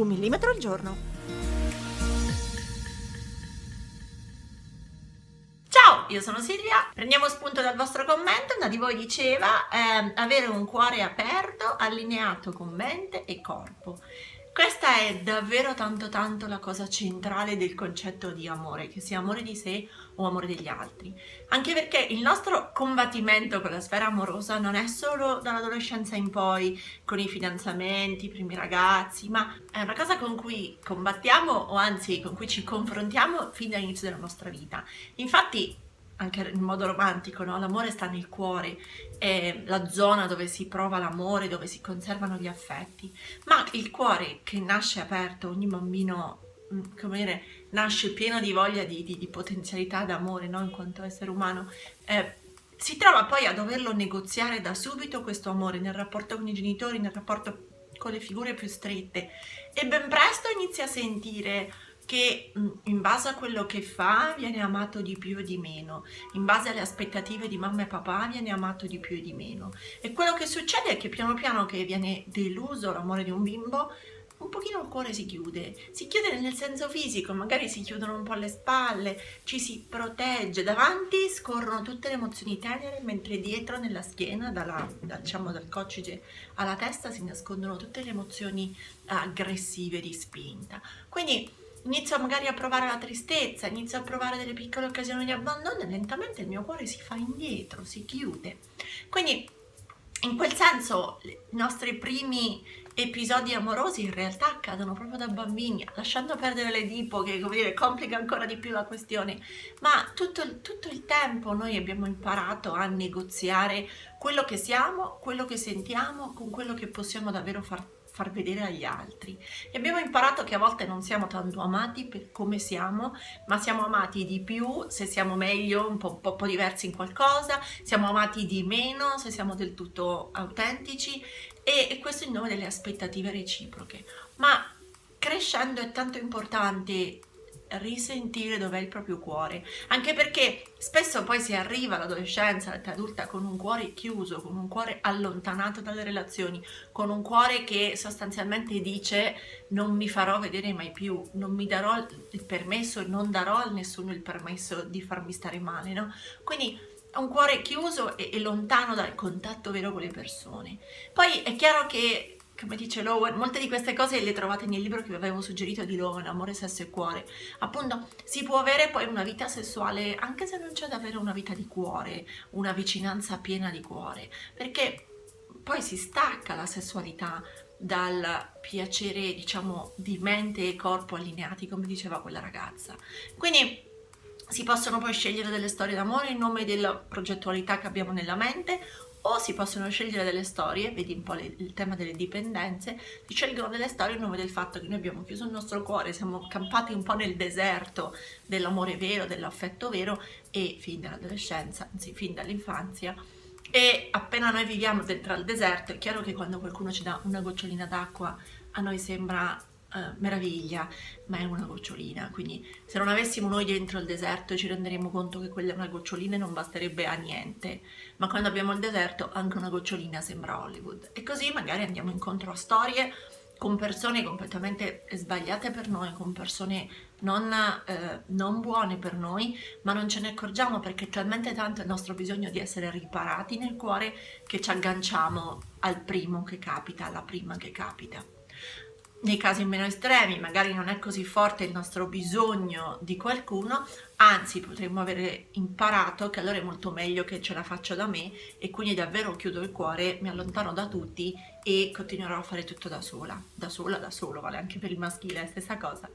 Un millimetro al giorno. Ciao, io sono Silvia. Prendiamo spunto dal vostro commento. Una di voi diceva eh, avere un cuore aperto, allineato con mente e corpo. Questa è davvero tanto tanto la cosa centrale del concetto di amore, che sia amore di sé o amore degli altri. Anche perché il nostro combattimento con la sfera amorosa non è solo dall'adolescenza in poi, con i fidanzamenti, i primi ragazzi, ma è una cosa con cui combattiamo o anzi con cui ci confrontiamo fin dall'inizio della nostra vita. Infatti anche in modo romantico, no? l'amore sta nel cuore, è la zona dove si prova l'amore, dove si conservano gli affetti, ma il cuore che nasce aperto, ogni bambino mm, come dire, nasce pieno di voglia di, di, di potenzialità d'amore no? in quanto essere umano, eh, si trova poi a doverlo negoziare da subito questo amore nel rapporto con i genitori, nel rapporto con le figure più strette e ben presto inizia a sentire che mm, in base a quello che fa viene amato di più e di meno, in base alle aspettative di mamma e papà viene amato di più e di meno. E quello che succede è che piano piano che viene deluso l'amore di un bimbo, un pochino il cuore si chiude, si chiude nel senso fisico, magari si chiudono un po' le spalle, ci si protegge, davanti scorrono tutte le emozioni tenere, mentre dietro nella schiena, dalla, da, diciamo dal coccige alla testa, si nascondono tutte le emozioni aggressive di spinta. Quindi inizio magari a provare la tristezza, inizio a provare delle piccole occasioni di abbandono e lentamente il mio cuore si fa indietro, si chiude. Quindi in quel senso i nostri primi episodi amorosi in realtà accadono proprio da bambini, lasciando perdere l'Edipo che come dire, complica ancora di più la questione, ma tutto tutto il tempo noi abbiamo imparato a negoziare quello che siamo, quello che sentiamo con quello che possiamo davvero far far vedere agli altri. E abbiamo imparato che a volte non siamo tanto amati per come siamo, ma siamo amati di più se siamo meglio, un po', un po', diversi in qualcosa, siamo amati di meno se siamo del tutto autentici e, e questo in nome delle aspettative reciproche. Ma crescendo è tanto importante risentire dov'è il proprio cuore, anche perché spesso poi si arriva all'adolescenza, all'età adulta con un cuore chiuso, con un cuore allontanato dalle relazioni, con un cuore che sostanzialmente dice non mi farò vedere mai più, non mi darò il permesso, non darò a nessuno il permesso di farmi stare male, no? Quindi un cuore chiuso e, e lontano dal contatto vero con le persone. Poi è chiaro che come dice Lowen, molte di queste cose le trovate nel libro che vi avevo suggerito di Lowen, Amore, Sesso e Cuore. Appunto, si può avere poi una vita sessuale anche se non c'è davvero una vita di cuore, una vicinanza piena di cuore, perché poi si stacca la sessualità dal piacere, diciamo, di mente e corpo allineati, come diceva quella ragazza. Quindi si possono poi scegliere delle storie d'amore in nome della progettualità che abbiamo nella mente o si possono scegliere delle storie, vedi un po' le, il tema delle dipendenze, si scelgono delle storie in nome del fatto che noi abbiamo chiuso il nostro cuore, siamo campati un po' nel deserto dell'amore vero, dell'affetto vero e fin dall'adolescenza, anzi fin dall'infanzia. E appena noi viviamo dentro al deserto, è chiaro che quando qualcuno ci dà una gocciolina d'acqua a noi sembra uh, meraviglia, ma è una gocciolina, quindi se non avessimo noi dentro il deserto ci renderemo conto che quella è una gocciolina e non basterebbe a niente, ma quando abbiamo il deserto anche una gocciolina sembra Hollywood. E così magari andiamo incontro a storie con persone completamente sbagliate per noi, con persone non, eh, non, buone per noi, ma non ce ne accorgiamo perché è talmente tanto il nostro bisogno di essere riparati nel cuore che ci agganciamo al primo che capita, alla prima che capita nei casi meno estremi magari non è così forte il nostro bisogno di qualcuno, anzi potremmo avere imparato che allora è molto meglio che ce la faccio da me e quindi davvero chiudo il cuore, mi allontano da tutti e continuerò a fare tutto da sola, da sola, da solo, vale anche per il maschile, stessa cosa.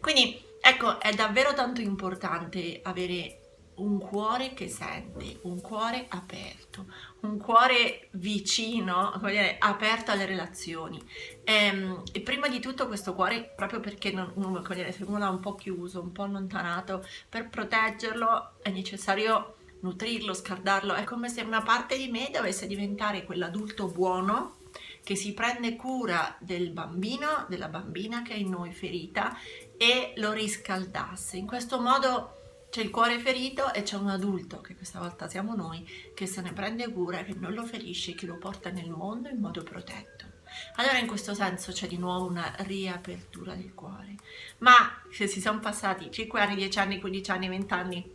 Quindi ecco, è davvero tanto importante avere un cuore che sente, un cuore aperto, un cuore vicino, dire, aperto alle relazioni. E, ehm, e, prima di tutto questo cuore, proprio perché non, non, dire, se uno l'ha un po' chiuso, un po' allontanato, per proteggerlo è necessario nutrirlo, scaldarlo. È come se una parte di me dovesse diventare quell'adulto buono che si prende cura del bambino, della bambina che è in noi ferita e lo riscaldasse. In questo modo c'è il cuore ferito e c'è un adulto, che questa volta siamo noi, che se ne prende cura, che non lo ferisce, che lo porta nel mondo in modo protetto. Allora in questo senso c'è di nuovo una riapertura del cuore. Ma se si sono passati 5 anni, 10 anni, 15 anni, 20 anni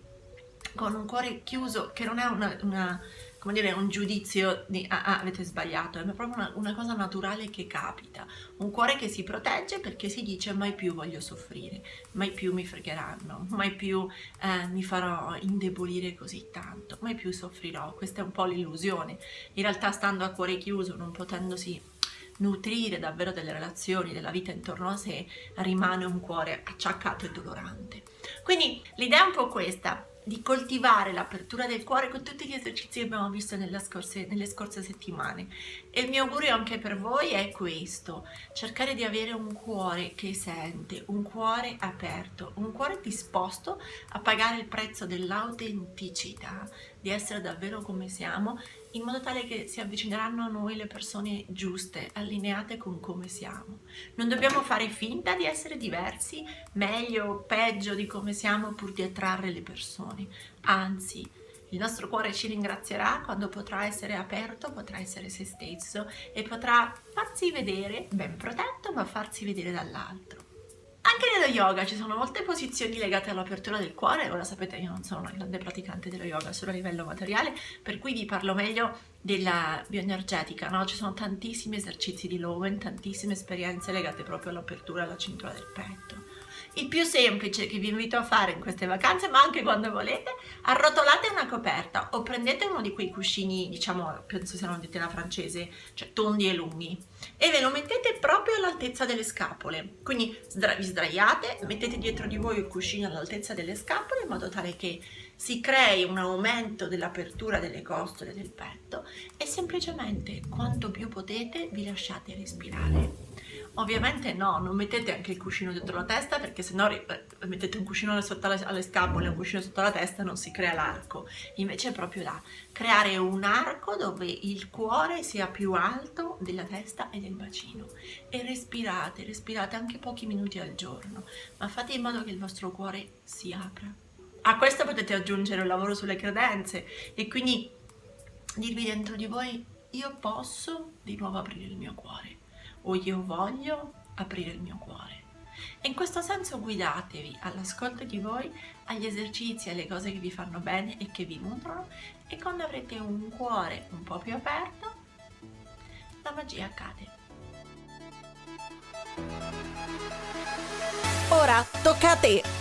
con un cuore chiuso, che non è una, una come dire, un giudizio di ah, ah avete sbagliato, è proprio una, una, cosa naturale che capita. Un cuore che si protegge perché si dice mai più voglio soffrire, mai più mi fregheranno, mai più eh, mi farò indebolire così tanto, mai più soffrirò. Questa è un po' l'illusione. In realtà stando a cuore chiuso, non potendosi nutrire davvero delle relazioni, della vita intorno a sé, rimane un cuore acciaccato e dolorante. Quindi l'idea è un po' questa, di coltivare l'apertura del cuore con tutti gli esercizi che abbiamo visto nelle scorse, nelle scorse settimane. E il mio augurio anche per voi è questo, cercare di avere un cuore che sente, un cuore aperto, un cuore disposto a pagare il prezzo dell'autenticità, di essere davvero come siamo in modo tale che si avvicineranno a noi le persone giuste, allineate con come siamo. Non dobbiamo fare finta di essere diversi, meglio o peggio di come siamo pur di attrarre le persone. Anzi, il nostro cuore ci ringrazierà quando potrà essere aperto, potrà essere se stesso e potrà farsi vedere, ben protetto, ma farsi vedere dall'altro. Nello yoga ci sono molte posizioni legate all'apertura del cuore, ora sapete io non sono una grande praticante dello yoga solo a livello materiale, per cui vi parlo meglio della bioenergetica, no? ci sono tantissimi esercizi di Lowen, tantissime esperienze legate proprio all'apertura della cintura del petto. Il più semplice che vi invito a fare in queste vacanze, ma anche quando volete, arrotolate una coperta o prendete uno di quei cuscini, diciamo, penso siano di tela francese, cioè tondi e lunghi, e ve lo mettete proprio all'altezza delle scapole. Quindi vi sdraiate, mettete dietro di voi il cuscino all'altezza delle scapole in modo tale che si crei un aumento dell'apertura delle costole del petto e semplicemente quanto più potete vi lasciate respirare. Ovviamente no, non mettete anche il cuscino dietro la testa perché se no eh, mettete un cuscino sotto alle, scapole un cuscino sotto la testa non si crea l'arco. Invece è proprio da creare un arco dove il cuore sia più alto della testa e del bacino. E respirate, respirate anche pochi minuti al giorno, ma fate in modo che il vostro cuore si apra. A questo potete aggiungere un lavoro sulle credenze e quindi dirvi dentro di voi io posso di nuovo aprire il mio cuore o io voglio aprire il mio cuore. E in questo senso guidatevi all'ascolto di voi, agli esercizi, alle cose che vi fanno bene e che vi nutrono e quando avrete un cuore un po' più aperto, la magia accade. Ora tocca a te!